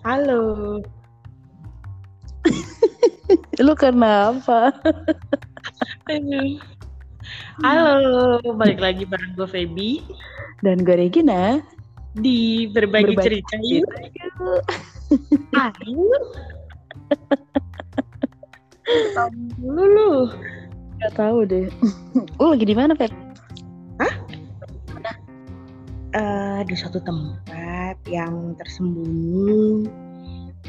Halo. Lu kenapa? Halo, balik lagi bareng gue Feby Dan gue Regina. di berbagi, Berbagi cerita yuk. Yuk. Ayo. Tahu dulu lu. Gak tahu deh. Lu lagi di mana, Pep? Eh, di suatu tempat yang tersembunyi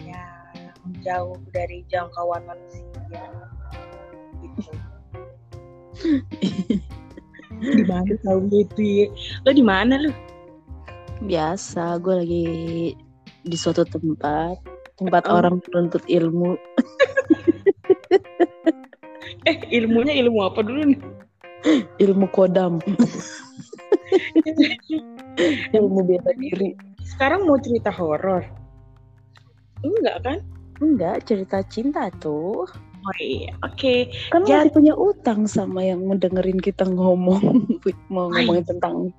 yang jauh dari jangkauan manusia. Gitu. di mana tahu gitu ya? Lo di mana lu? Biasa, gue lagi di suatu tempat. Tempat Oh. orang menuntut ilmu. Eh, ilmunya ilmu apa dulu nih? Ilmu kodam. ilmu bela diri. Sekarang mau cerita horor? Enggak kan? Enggak, cerita cinta tuh. Oh iya, oke. Kan lu Ya. masih punya utang sama yang mau dengerin kita ngomong. mau Ay. ngomongin tentang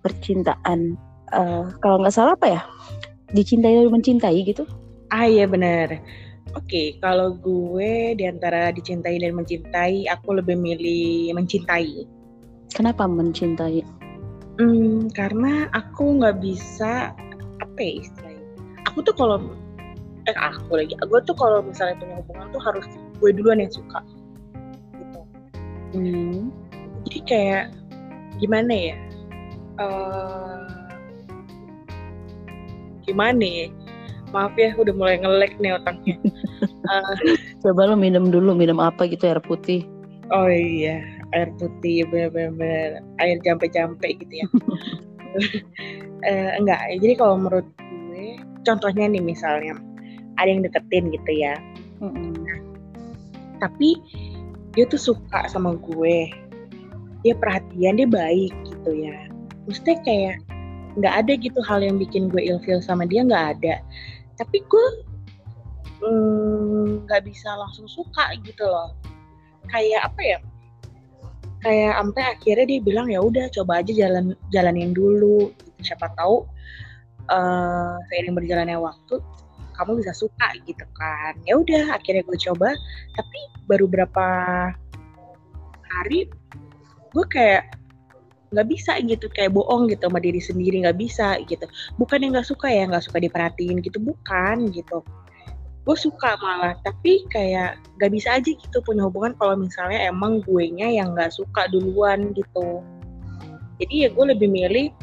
percintaan. Eh, kalau nggak salah apa ya? Dicintai dan mencintai gitu. Ah iya benar. Oke, kalau gue di antara dicintai dan mencintai, aku lebih milih mencintai. Kenapa mencintai? Hmm, karena aku nggak bisa apa ya istilahnya. Aku tuh kalau eh aku lagi, gue tuh kalau misalnya punya hubungan tuh harus gue duluan yang suka. Gitu. Hmm. Jadi kayak gimana ya? Eh gimana ya? Maaf ya, udah mulai ngelek nih otaknya. Eh, Coba lo minum dulu, minum apa gitu air putih. Oh iya, air putih bener-bener air jampe-jampe gitu ya. Eh, enggak, jadi kalau menurut gue, contohnya nih misalnya ada yang deketin gitu ya, tapi dia tuh suka sama gue, dia perhatian, dia baik gitu ya. Maksudnya kayak nggak ada gitu hal yang bikin gue ilfeel sama dia nggak ada. Tapi gue mm, nggak bisa langsung suka gitu loh. Kayak apa ya? Kayak sampai akhirnya dia bilang ya udah coba aja jalan jalanin dulu. Siapa tahu eh seiring berjalannya waktu kamu bisa suka gitu kan. Ya udah akhirnya gue coba. Tapi baru berapa hari gue kayak nggak bisa gitu kayak bohong gitu sama diri sendiri nggak bisa gitu bukan yang nggak suka ya nggak suka diperhatiin gitu bukan gitu gue suka malah tapi kayak nggak bisa aja gitu punya hubungan kalau misalnya emang gue nya yang nggak suka duluan gitu. Jadi ya gue lebih milih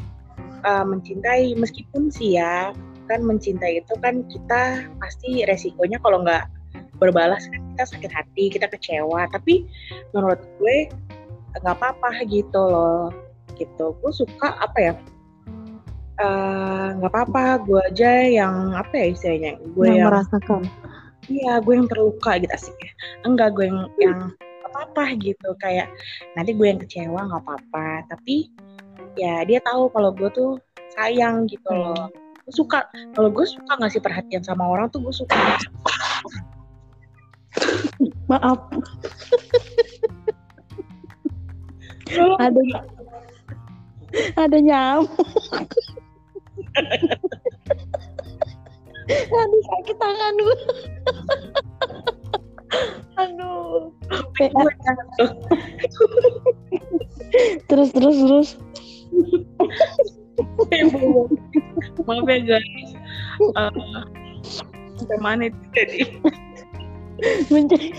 uh, mencintai meskipun sih ya kan mencintai itu kan kita pasti resikonya kalau nggak berbalas kan kita sakit hati kita kecewa. Tapi menurut gue nggak apa-apa gitu loh gitu. Gue suka apa ya eh, nggak apa-apa gue aja yang apa ya istilahnya gue yang yang merasakan. iya gue yang terluka gitu asik ya. Enggak gue yang yang nggak apa-apa gitu kayak nanti gue yang kecewa nggak apa-apa tapi ya dia tahu kalau gue tuh sayang gitu loh. Gue suka kalau gue suka ngasih perhatian sama orang tuh gue suka. Maaf, ada ada nyamuk. Aduh sakit tangan gue. Aduh. Terus terus terus. maaf ya guys Eh, sampai mana itu tadi Mencari.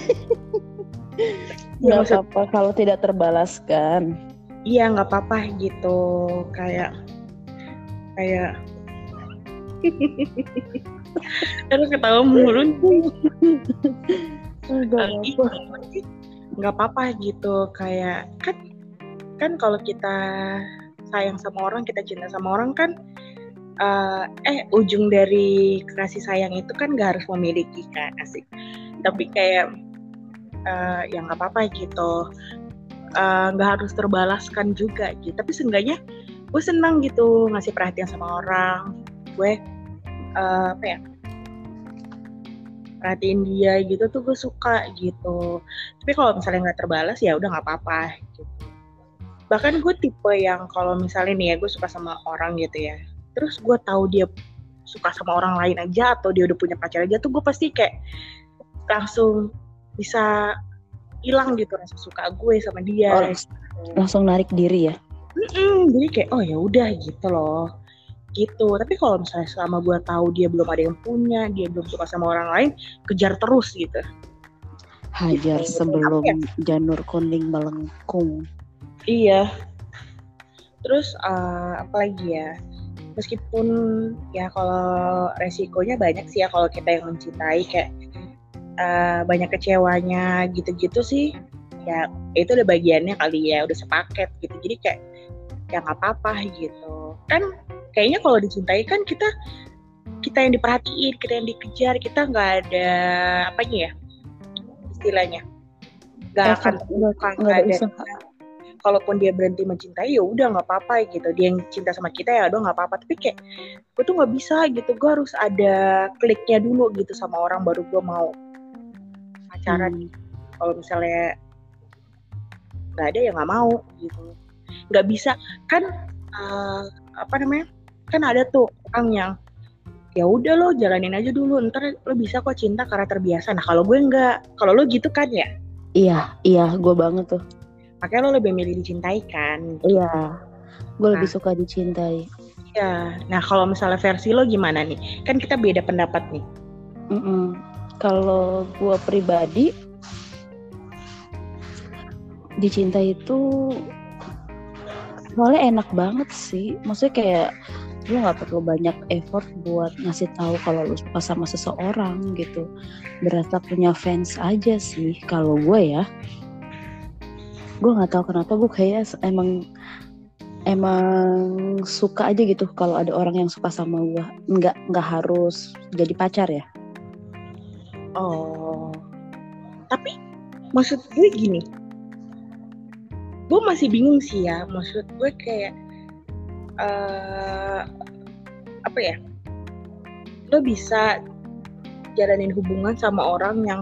Ya, Gak apa-apa kalau tidak terbalaskan. iya nggak apa-apa gitu kayak kayak terus ketawa mulu. Gak nggak apa-apa. Gitu kayak kan kan kalau kita sayang sama orang kita cinta sama orang kan eh, eh ujung dari kasih sayang itu kan nggak harus memiliki kan asik. Tapi kayak eh, ya nggak apa-apa gitu. Eh, nggak harus terbalaskan juga gitu. Tapi seenggaknya gue senang gitu ngasih perhatian sama orang gue eh, apa ya perhatiin dia gitu tuh gue suka gitu. Tapi kalau misalnya nggak terbalas ya udah nggak apa-apa gitu. Bahkan gue tipe yang kalau misalnya nih ya gue suka sama orang gitu ya terus gue tahu dia suka sama orang lain aja atau dia udah punya pacar aja tuh gue pasti kayak langsung bisa hilang gitu rasa suka gue sama dia. Oh, langsung narik diri ya? Mm-mm, jadi kayak oh ya udah gitu loh gitu tapi kalau misalnya selama gue tahu dia belum ada yang punya dia belum suka sama orang lain kejar terus gitu hajar Gitu. sebelum Apa janur kuning melengkung Iya. Terus eh, apa lagi ya? Meskipun ya kalau resikonya banyak sih ya kalau kita yang mencintai kayak eh, banyak kecewanya gitu-gitu sih. Ya itu udah bagiannya kali ya, udah sepaket gitu. Jadi kayak ya nggak apa-apa gitu. Kan kayaknya kalau dicintai kan kita kita yang diperhatiin, kita yang dikejar, kita nggak ada apanya ya istilahnya. Nggak akan nggak- ada kalaupun dia berhenti mencintai ya udah nggak apa-apa gitu. Dia yang cinta sama kita ya udah nggak apa-apa. Tapi kayak gue tuh nggak bisa gitu. Gue harus ada kliknya dulu gitu sama orang baru gue mau pacaran. Hmm. kalau misalnya nggak ada ya nggak mau gitu. Nggak bisa. Kan eh, apa namanya kan ada tuh orang yang ya udah lo jalanin aja dulu ntar lo bisa kok cinta karena terbiasa nah kalau gue nggak kalau lo gitu kan ya iya iya gue banget tuh makanya lo lebih milih dicintai kan iya gue lebih Nah. suka dicintai Ya, nah kalau misalnya versi lo gimana nih? Kan kita beda pendapat nih. Mm-mm. Kalau gue pribadi dicintai itu soalnya enak banget sih. Maksudnya kayak lu nggak perlu banyak effort buat ngasih tahu kalau lu suka sama seseorang gitu. Berasa punya fans aja sih kalau gue ya. Gue nggak tahu kenapa gue kayak emang emang suka aja gitu kalau ada orang yang suka sama gue. Nggak nggak harus jadi pacar ya. Oh, tapi maksud gue gini, gue masih bingung sih ya. Maksud gue kayak eh apa ya? Lo bisa jalanin hubungan sama orang yang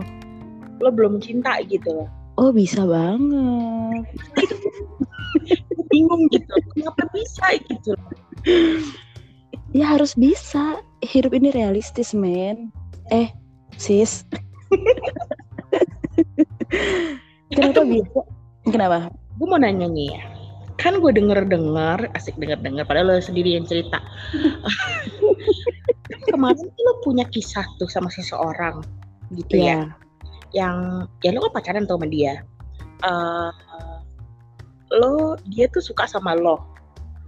lo belum cinta gitu loh. Oh bisa banget. Bingung gitu. Kenapa bisa gitu? loh. Ya harus bisa. Hidup ini realistis, men. Eh, sis. Kenapa bisa? Kenapa? gue mau nanya nih ya kan gue denger dengar asik denger dengar padahal lo sendiri yang cerita. Kemarin tuh lo punya kisah tuh sama seseorang gitu ya. Ya. yang ya lo kan pacaran tuh sama dia. Eh, lo dia tuh suka sama lo.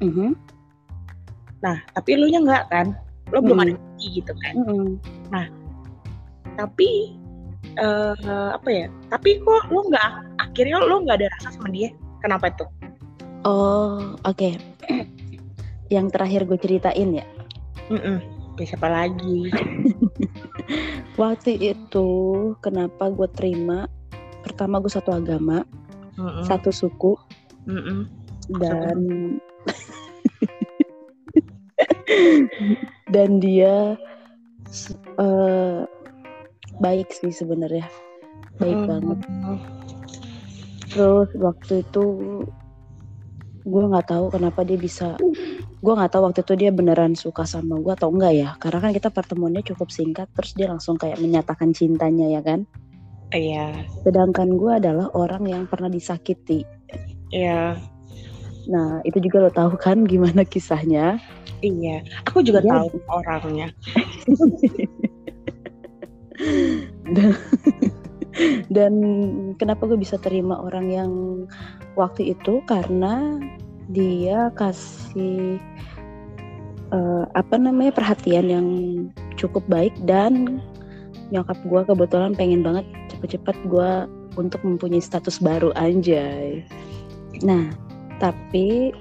Mhm, nah tapi lo nya nggak kan? Lo belum Hmm. ada bukti gitu kan? Mhm. tapi eh apa ya? Tapi kok lo nggak akhirnya lo nggak ada rasa sama dia? Kenapa tuh Oh, oke. Yang terakhir gue ceritain ya. Mm-mm. Ya, siapa lagi Waktu itu kenapa gue terima? Pertama gue satu agama, Mm-mm. satu suku, Mm-mm. dan dan dia eh, baik sih sebenarnya baik Mm. banget terus waktu itu gue nggak tahu kenapa dia bisa gue nggak tahu waktu itu dia beneran suka sama gue atau enggak ya. Karena kan kita pertemuannya cukup singkat terus dia langsung kayak menyatakan cintanya ya kan? Iya, sedangkan gue adalah orang yang pernah disakiti. Iya, nah itu juga lo tahu kan gimana kisahnya? Iya. Aku juga Dia- tahu orangnya. dan, kenapa gue bisa terima orang yang waktu itu? Karena dia kasih eh, apa namanya perhatian yang cukup baik dan nyokap gue kebetulan pengen banget cepet-cepet gue untuk mempunyai status baru anjay. Nah tapi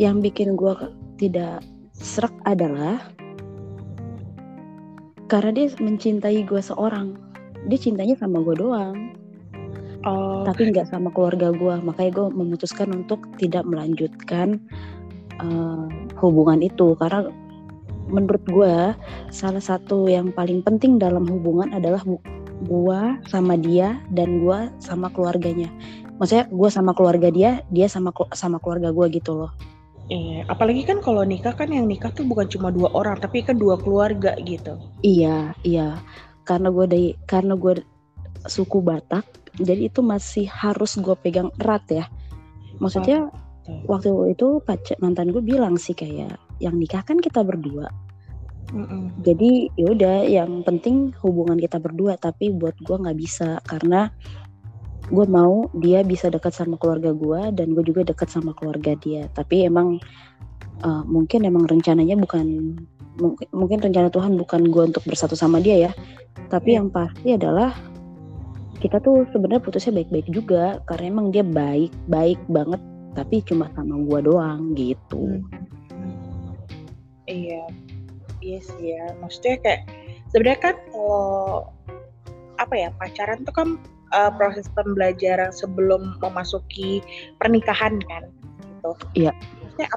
yang bikin gue tidak serak adalah karena dia mencintai gue seorang dia cintanya sama gue doang. Oh, tapi nggak sama keluarga gue makanya gue memutuskan untuk tidak melanjutkan eh, hubungan itu. Karena menurut gue salah satu yang paling penting dalam hubungan adalah gue sama dia dan gue sama keluarganya. Maksudnya gue sama keluarga dia dia sama sama keluarga gue gitu loh. Iya, apalagi kan kalau nikah kan yang nikah tuh bukan cuma dua orang, tapi kan dua keluarga gitu. Iya, iya. Karena gue dari karena gue suku Batak, jadi itu masih harus gue pegang erat ya. Maksudnya Oh, waktu itu pacar mantan gue bilang sih kayak yang nikah kan kita berdua. Mm-mm. Jadi yaudah yang penting hubungan kita berdua, tapi buat gue nggak bisa karena gue mau dia bisa dekat sama keluarga gue dan gue juga dekat sama keluarga dia. Tapi emang uh, mungkin emang rencananya bukan mungkin, mungkin rencana Tuhan bukan gue untuk bersatu sama dia ya. Tapi Iya. yang pasti adalah kita tuh sebenarnya putusnya baik-baik juga karena emang dia baik baik banget tapi cuma sama gue doang gitu. Hmm. Iya, iya sih ya. Maksudnya kayak sebenarnya kan kalau apa ya pacaran tuh kan uh, proses pembelajaran sebelum memasuki pernikahan kan, gitu. Iya. Maksudnya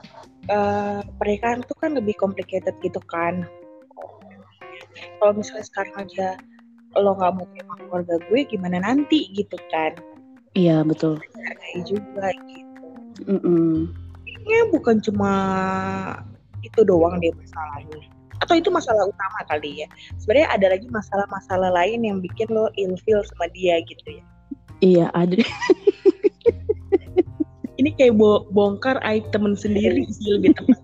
uh, pernikahan tuh kan lebih complicated gitu kan. Kalau misalnya sekarang aja lo nggak mau terima keluarga gue, gimana nanti gitu kan? Iya betul. Kayak juga gitu. Mm-mm. Kayaknya bukan cuma itu doang deh masalahnya. Atau itu masalah utama kali ya. Sebenarnya ada lagi masalah-masalah lain yang bikin lo ilfeel sama dia gitu ya. Iya ada. Ini kayak bo- bongkar aib temen sendiri sih lebih tepat.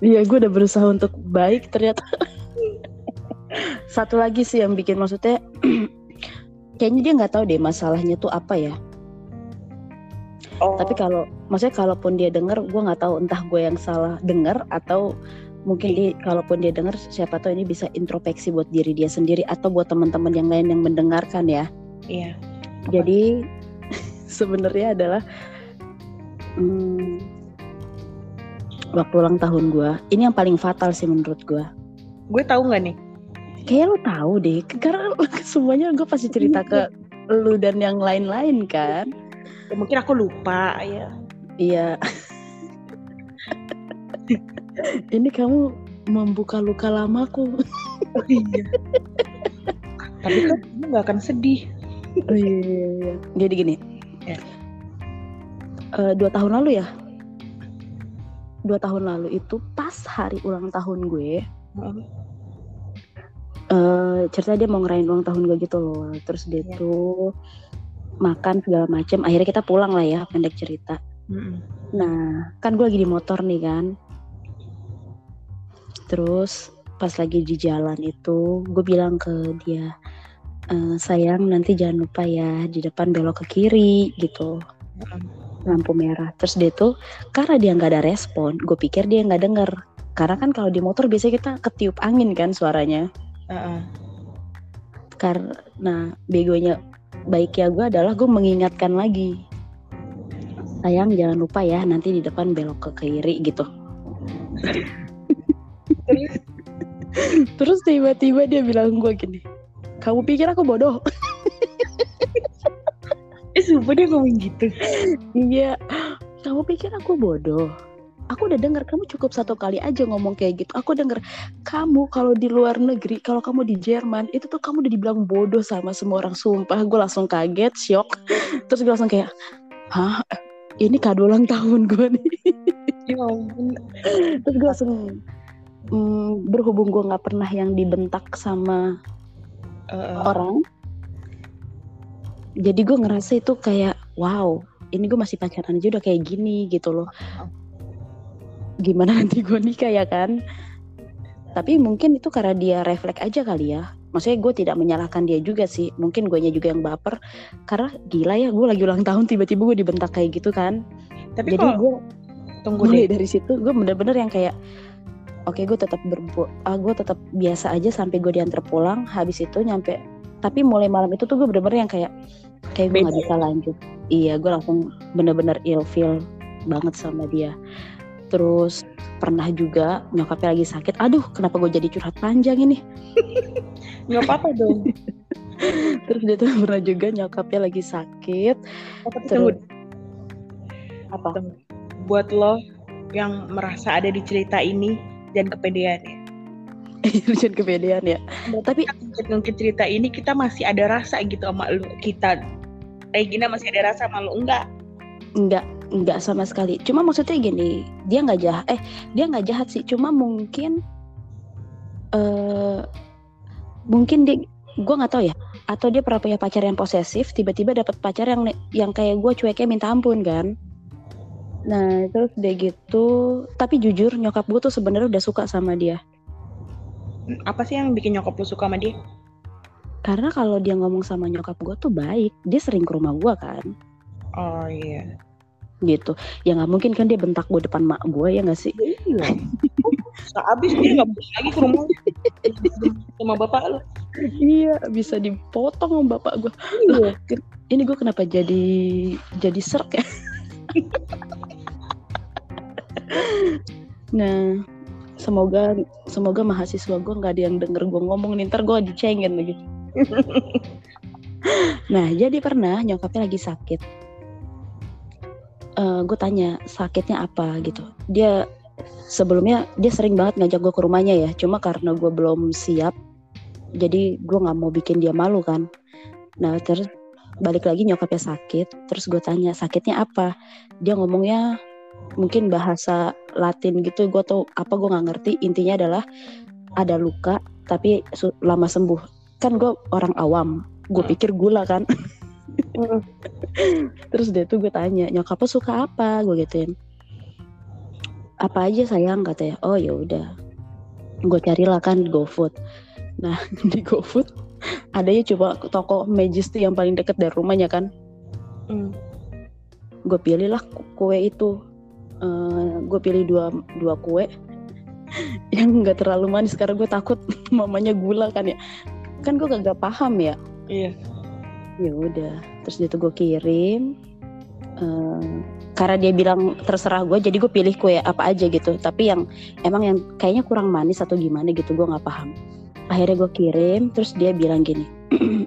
Iya gue udah berusaha untuk baik ternyata. Satu lagi sih yang bikin maksudnya kayaknya dia nggak tahu deh masalahnya tuh apa ya. Oh, Tapi kalau maksudnya kalaupun dia denger, gue nggak tahu entah gue yang salah denger atau mungkin dia kalaupun dia denger siapa tahu ini bisa introspeksi buat diri dia sendiri atau buat teman-teman yang lain yang mendengarkan ya. iya. Jadi sebenarnya adalah hmm, waktu ulang tahun gue, ini yang paling fatal sih menurut gue. Gue tahu nggak nih? Kayak lo tahu deh, karena semuanya gue pasti cerita ke lu dan yang lain-lain kan. Ya, mungkin aku lupa ya. Iya. Ini kamu membuka luka lamaku. Oh iya. Tapi kan kamu nggak akan sedih. Oh iya, iya, iya. Jadi gini. Eh, dua tahun lalu ya. Dua tahun lalu itu pas hari ulang tahun gue. Heeh. eh cerita dia mau ngerayain ulang tahun gue gitu loh. Terus dia Iya. tuh makan segala macem. Akhirnya kita pulang lah ya, pendek cerita. Mm-mm. Nah, kan gue lagi di motor nih kan. Terus pas lagi di jalan itu, gue bilang ke dia, "Eh, sayang nanti jangan lupa ya di depan belok ke kiri gitu. Lampu merah. Terus dia tuh, karena dia nggak ada respon, gue pikir dia nggak denger. Karena kan kalau di motor biasanya kita ketiup angin kan suaranya. Heeh. Karena begonya baiknya gue adalah gue mengingatkan lagi. Sayang jangan lupa ya nanti di depan belok ke kiri gitu. Terus Terus tiba-tiba dia bilang gue gini, kamu pikir aku bodoh? eh sumpah dia ngomong gitu. iya, kamu pikir aku bodoh? Aku udah dengar kamu cukup satu kali aja ngomong kayak gitu. Aku denger kamu kalau di luar negeri, kalau kamu di Jerman, itu tuh kamu udah dibilang bodoh sama semua orang. Sumpah, gue langsung kaget, shock. Terus gue langsung kayak, hah? Ini kado ulang tahun gue nih. Ya ampun. Terus gue langsung mm, berhubung gue nggak pernah yang dibentak sama Heeh. orang jadi gue ngerasa itu kayak wow ini gue masih pacaran aja udah kayak gini gitu loh. Gimana nanti gue nikah ya kan? Tapi mungkin itu karena dia refleks aja kali ya. Maksudnya gue tidak menyalahkan dia juga sih. Mungkin gue juga yang baper. Karena gila ya gue lagi ulang tahun tiba-tiba gue dibentak kayak gitu kan. Tapi jadi gue tunggu mulai deh. dari situ gue bener-bener yang kayak oke gue tetap berbu ah, gue tetap biasa aja sampai gue diantar pulang. Habis itu nyampe tapi mulai malam itu tuh gue bener-bener yang kayak kayak gue nggak bisa lanjut. Iya gue langsung bener-bener ilfeel banget sama dia. Terus pernah juga nyokapnya lagi sakit. Aduh kenapa gue jadi curhat panjang ini? Nggak apa-apa dong. terus dia tuh pernah juga nyokapnya lagi sakit. Oh, tapi tunggu terus apa? Buat lo yang merasa ada di cerita ini dan kepedean ya. Jangan kepedean ya. Tapi Ngungkit cerita ini kita masih ada rasa gitu sama lu. Kita. Regina masih ada rasa sama lu? Enggak? enggak nggak sama sekali. Cuma maksudnya gini dia nggak jahat. Eh dia nggak jahat sih. Cuma mungkin eh mungkin dia gue nggak tahu ya. Atau dia pernah punya pacar yang posesif tiba-tiba dapat pacar yang yang kayak gue cueknya minta ampun kan? Nah terus dia gitu. Tapi jujur nyokap gue tuh sebenarnya udah suka sama dia Apa sih yang bikin nyokap lu suka sama dia? karena kalau dia ngomong sama nyokap gue tuh baik dia sering ke rumah gue kan Oh iya. gitu ya nggak mungkin kan dia bentak gue depan mak gue ya nggak sih Iya. Sehabis dia nggak boleh lagi ke rumah sama bapak lu. iya bisa dipotong sama bapak gue Iya. ini gue kenapa jadi jadi serk ya nah semoga semoga mahasiswa gue nggak ada yang denger gue ngomong nih ntar gue dicengin lagi. Nah jadi pernah nyokapnya lagi sakit. Eh gue tanya sakitnya apa? gitu. Dia sebelumnya dia sering banget ngajak gue ke rumahnya ya cuma karena gue belum siap jadi gue nggak mau bikin dia malu kan. Nah terus balik lagi nyokapnya sakit terus gue tanya sakitnya apa? Dia ngomongnya mungkin bahasa Latin gitu gue tau apa gue nggak ngerti intinya adalah ada luka tapi lama sembuh. Kan gue orang awam gue pikir gula kan. Terus dia tuh gue tanya nyokap lo suka apa? Gue gituin. Apa aja sayang katanya. Oh ya udah. Gue carilah kan GoFood. Nah di GoFood adanya cuma toko Majesty yang paling deket dari rumahnya kan. Hmm. gue pilih lah ku- kue itu gue pilih dua dua kue yang nggak terlalu manis karena gue takut mamanya gula kan ya. Kan gue gak paham ya. Iya. ya udah terus dia tuh gue kirim. Eh, karena dia bilang terserah gue jadi gue pilih kue apa aja gitu. Tapi yang emang yang kayaknya kurang manis atau gimana gitu gue nggak paham. Akhirnya gue kirim terus dia bilang gini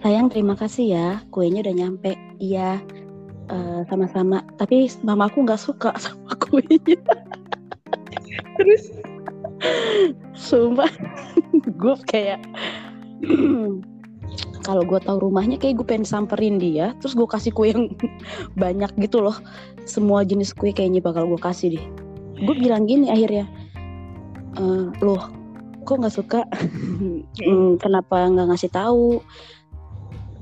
sayang terima kasih ya kuenya udah nyampe. Iya eh, sama-sama. Tapi mamaku nggak suka sama kuenya Terus? Sumpah. Gue kayak kalau gue tahu rumahnya kayak gue pengen samperin dia terus gue kasih kue yang banyak gitu loh. Semua jenis kue kayaknya bakal gue kasih deh. Gue bilang gini akhirnya "Eh, loh kok nggak suka? Hmm, kenapa nggak ngasih tahu?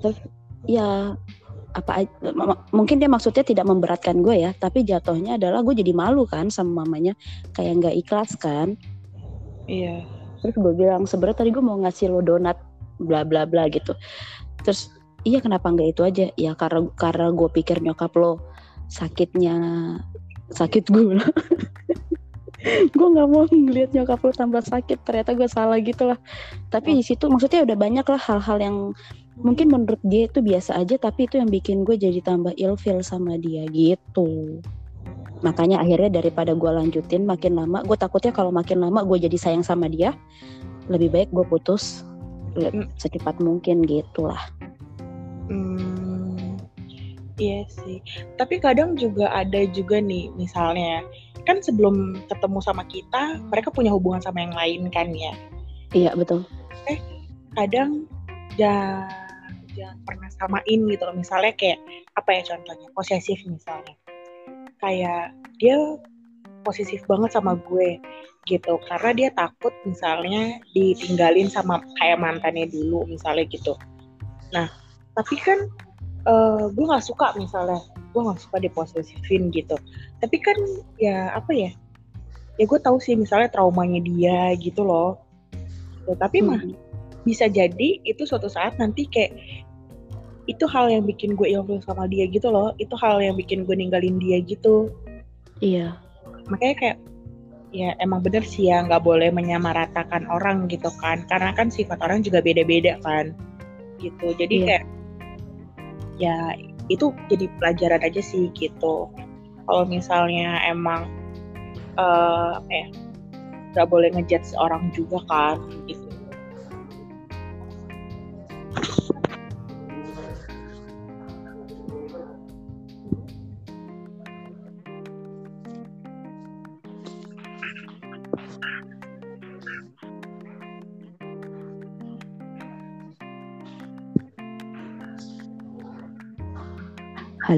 Terus ya apa mungkin dia maksudnya tidak memberatkan gue ya tapi jatuhnya adalah gue jadi malu kan sama mamanya kayak nggak ikhlas kan. Iya. terus gue bilang sebenarnya tadi gue mau ngasih lo donat bla bla bla gitu. Terus iya kenapa nggak itu aja? Ya karena karena gue pikir nyokap lo sakitnya sakit gula gue nggak mau ngeliat nyokap lo tambah sakit ternyata gue salah gitu lah tapi di situ maksudnya udah banyak lah hal-hal yang mungkin menurut dia itu biasa aja tapi itu yang bikin gue jadi tambah ilfeel sama dia gitu makanya akhirnya daripada gue lanjutin makin lama gue takutnya kalau makin lama gue jadi sayang sama dia lebih baik gue putus Hmm. secepat mungkin gitu lah Hmm, iya sih. Tapi kadang juga ada juga nih, misalnya kan sebelum ketemu sama kita, mereka punya hubungan sama yang lain kan ya. iya betul Kadang jangan jangan pernah samain gitu loh. Misalnya kayak apa ya contohnya posesif misalnya. Kayak dia posesif banget sama gue gitu karena dia takut misalnya ditinggalin sama kayak mantannya dulu misalnya gitu. Nah tapi kan eh, gue nggak suka misalnya gue nggak suka diposesifin gitu. Tapi kan ya apa ya? Ya gue tahu sih misalnya traumanya dia gitu loh. Gitu. Tapi mah Hmm. bisa jadi itu suatu saat nanti kayak itu hal yang bikin gue ilfil sama dia gitu loh. Itu hal yang bikin gue ninggalin dia gitu. Iya. Makanya kayak ya emang bener sih ya nggak boleh menyamaratakan orang gitu kan. Karena kan sifat orang juga beda-beda kan. Gitu. Jadi Iya. kayak ya itu jadi pelajaran aja sih gitu. Kalau misalnya emang eh apa ya nggak boleh ngejudge orang juga kan. Gitu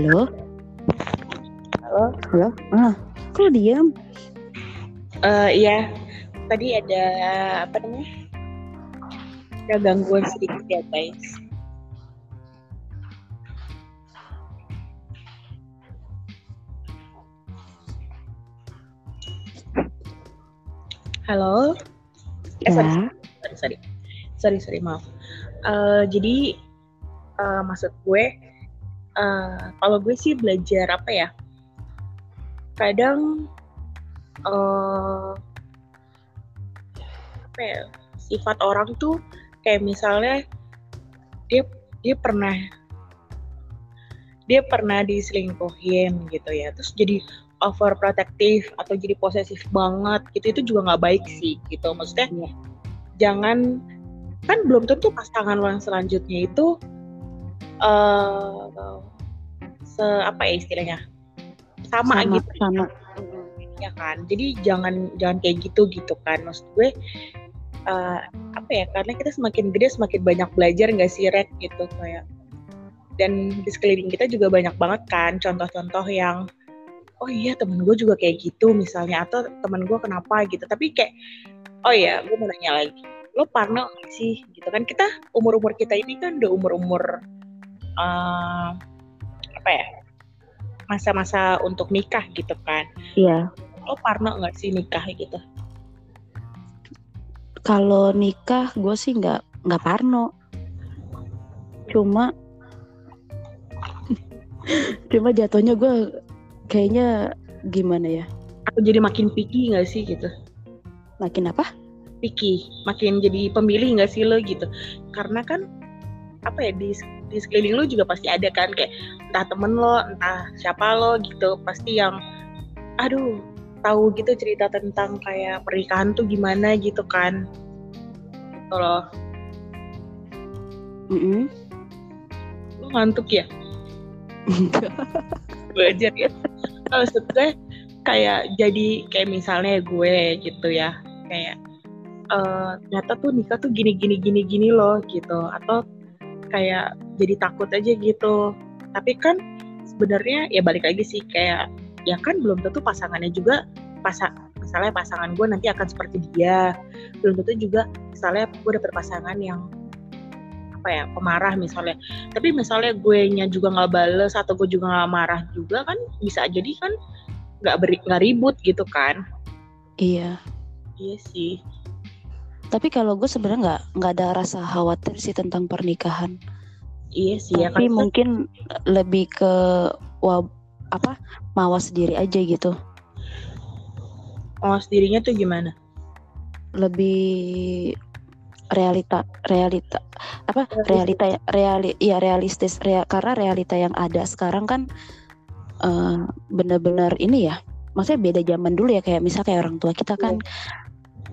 halo Halo? Halo? Ah, kok diam? Eh iya, tadi ada apa namanya? Ada gangguan sedikit ya guys. Halo? Eh, sorry, Ya. sorry, sorry, sorry, sorry, maaf. Eh, jadi eh, maksud gue, eh, kalau gue sih belajar apa ya? Kadang eh apa ya? Sifat orang tuh kayak misalnya dia dia pernah dia pernah diselingkuhin gitu ya, terus jadi overprotective atau jadi posesif banget gitu itu juga nggak baik sih gitu maksudnya Iya. jangan kan belum tentu pasangan lo yang selanjutnya itu eh se apa ya istilahnya sama, Sama, gitu. sama. ya kan? Jadi jangan jangan kayak gitu gitu kan. Maksud gue eh, apa ya? Karena kita semakin gede semakin banyak belajar nggak sih Red? Gitu kayak. Dan di sekeliling kita juga banyak banget kan contoh-contoh yang oh iya temen gue juga kayak gitu misalnya atau temen gue kenapa? gitu. Tapi kayak oh iya gue mau nanya lagi. Lo parno sih? Gitu kan. Kita umur umur kita ini kan udah umur umur apa ya masa-masa untuk nikah gitu kan Iya. lo parno nggak sih nikah gitu Kalau nikah gue sih nggak nggak parno. Cuma cuma jatuhnya gue kayaknya gimana ya? atau jadi makin picky nggak sih gitu Makin apa? picky makin jadi pemilih nggak sih lo gitu karena kan apa ya di, di sekeliling lo juga pasti ada kan kayak entah temen lo entah siapa lo gitu pasti yang aduh tahu gitu cerita tentang kayak pernikahan tuh gimana gitu kan. Gitu loh. Mm-mm. lo ngantuk ya? Belajar ya. Kalau maksud gue kayak jadi kayak misalnya gue gitu ya kayak eh ternyata tuh nikah tuh gini gini gini gini loh gitu. Atau kayak jadi takut aja gitu. Tapi kan sebenarnya ya balik lagi sih kayak ya kan belum tentu pasangannya juga pasa misalnya pasangan gue nanti akan seperti dia. Belum tentu juga misalnya gue dapet pasangan yang apa ya pemarah misalnya. Tapi misalnya gue nya juga nggak bales atau gue juga nggak marah juga kan bisa jadi kan nggak beri nggak ribut gitu kan. Iya. iya sih Tapi kalau gue sebenarnya nggak nggak ada rasa khawatir sih tentang pernikahan. iya sih ya Tapi kan mungkin lebih ke wah, apa mawas diri aja gitu. mawas dirinya tuh gimana Lebih realita realita apa realita ya- reali ya realistis rea- karena realita yang ada sekarang kan eh, benar-benar ini ya maksudnya beda zaman dulu ya kayak misal kayak orang tua kita kan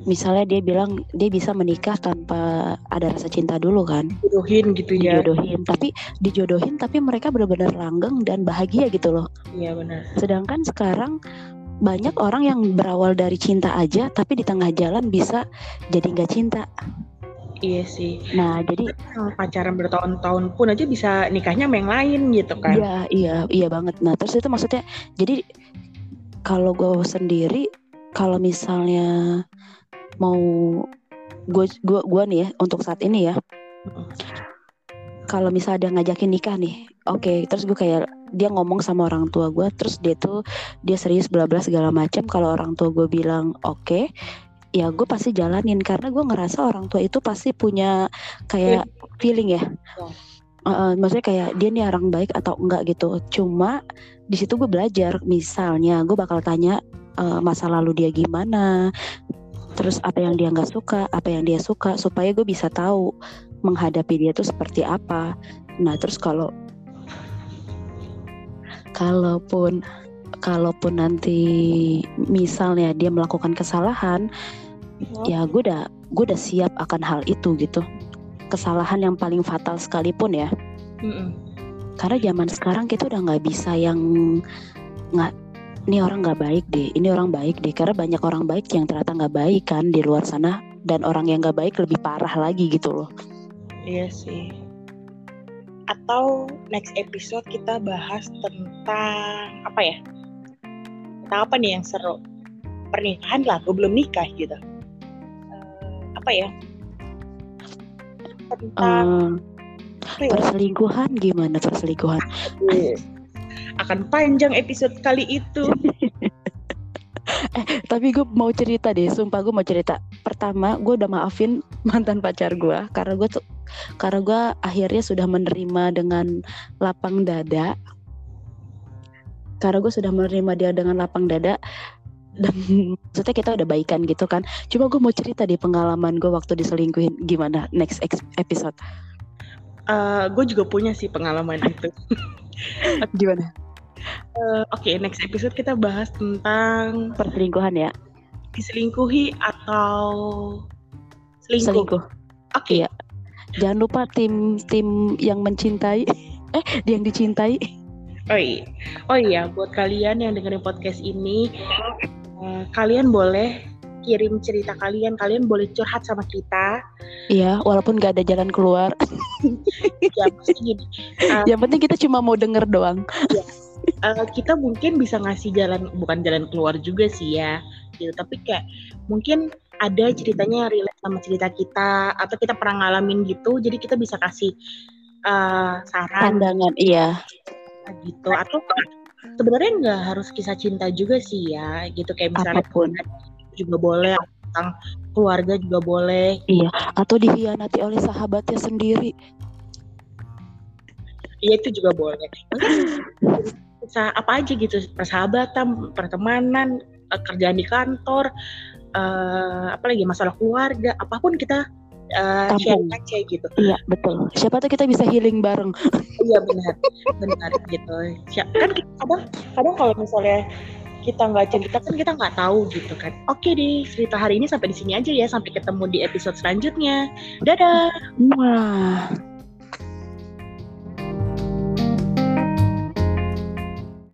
misalnya dia bilang dia bisa menikah tanpa ada rasa cinta dulu kan? Jodohin gitu ya. Dijodohin. Tapi dijodohin tapi mereka benar-benar langgeng dan bahagia gitu loh. Iya benar. Sedangkan sekarang banyak orang yang berawal dari cinta aja tapi di tengah jalan bisa jadi nggak cinta. Iya sih. Nah jadi pacaran bertahun-tahun pun aja bisa nikahnya sama yang lain gitu kan. Iya iya iya banget. Nah terus itu maksudnya jadi kalau gue sendiri kalau misalnya mau gue gua gua nih ya untuk saat ini ya. Kalau misalnya dia ngajakin nikah nih oke terus gue kayak dia ngomong sama orang tua gue terus dia tuh dia serius bla bla segala macam kalau orang tua gue bilang oke ya gue pasti jalanin. Karena gue ngerasa orang tua itu pasti punya kayak feeling ya. Maksudnya kayak dia nih orang baik atau enggak gitu. Cuma di situ gue belajar. Misalnya gue bakal tanya eh, masa lalu dia gimana terus apa yang dia nggak suka apa yang dia suka supaya gue bisa tahu menghadapi dia tuh seperti apa. Nah terus kalau kalaupun kalaupun nanti misalnya dia melakukan kesalahan ya. gue udah gue udah siap akan hal itu gitu. Kesalahan yang paling fatal sekalipun ya. Mm-mm. karena zaman sekarang kita udah nggak bisa yang nggak ini orang nggak baik deh ini orang baik deh. Karena banyak orang baik yang ternyata nggak baik kan di luar sana dan orang yang nggak baik lebih parah lagi gitu loh. Iya sih. Atau next episode kita bahas tentang apa ya? tentang apa nih yang seru? Pernikahan lah gue belum nikah gitu. Uh, apa ya? Tentang uh, perselingkuhan gimana perselingkuhan akan panjang episode kali itu. Eh tapi gue mau cerita deh sumpah gue mau cerita. Pertama gue udah maafin mantan pacar gue karena gue tuh karena gue akhirnya sudah menerima dengan lapang dada. Karena gue sudah menerima dia dengan lapang dada dan maksudnya kita udah baikan gitu kan. Cuma gue mau cerita di pengalaman gue waktu diselingkuhin. Gimana next episode? Uh, gue juga punya sih pengalaman itu. Gimana uh, oke okay, next episode kita bahas tentang perselingkuhan ya. diselingkuhi atau selingkuh, selingkuh. oke. Okay. ya jangan lupa tim tim yang mencintai. Eh yang dicintai. Oh iya. Oh iya buat kalian yang dengerin podcast ini uh, kalian boleh kirim cerita kalian. Kalian boleh curhat sama kita. Iya walaupun gak ada jalan keluar. Ya gini uh, yang penting kita cuma mau denger doang. Ya, uh, kita mungkin bisa ngasih jalan bukan jalan keluar juga sih ya gitu. Tapi kayak mungkin ada ceritanya relate sama cerita kita atau kita pernah ngalamin gitu jadi kita bisa kasih uh, saran. Pandangan iya. Gitu. Atau sebenarnya nggak harus kisah cinta juga sih ya gitu. Kayak misalnya Apa pun. juga boleh tentang keluarga juga boleh. Iya. Atau dihianati oleh sahabatnya sendiri. Iya itu juga boleh bisa apa aja gitu persahabatan pertemanan eh, kerjaan di kantor uh, apalagi masalah keluarga apa pun kita uh, share aja gitu. Iya betul. Siapa tuh kita bisa healing bareng. iya benar, benar gitu. Kan kadang kadang kalau misalnya kita nggak cerita kan kita nggak tahu gitu kan. Oke deh cerita hari ini sampai di sini aja ya. Sampai ketemu di episode selanjutnya. Dadah. Wah.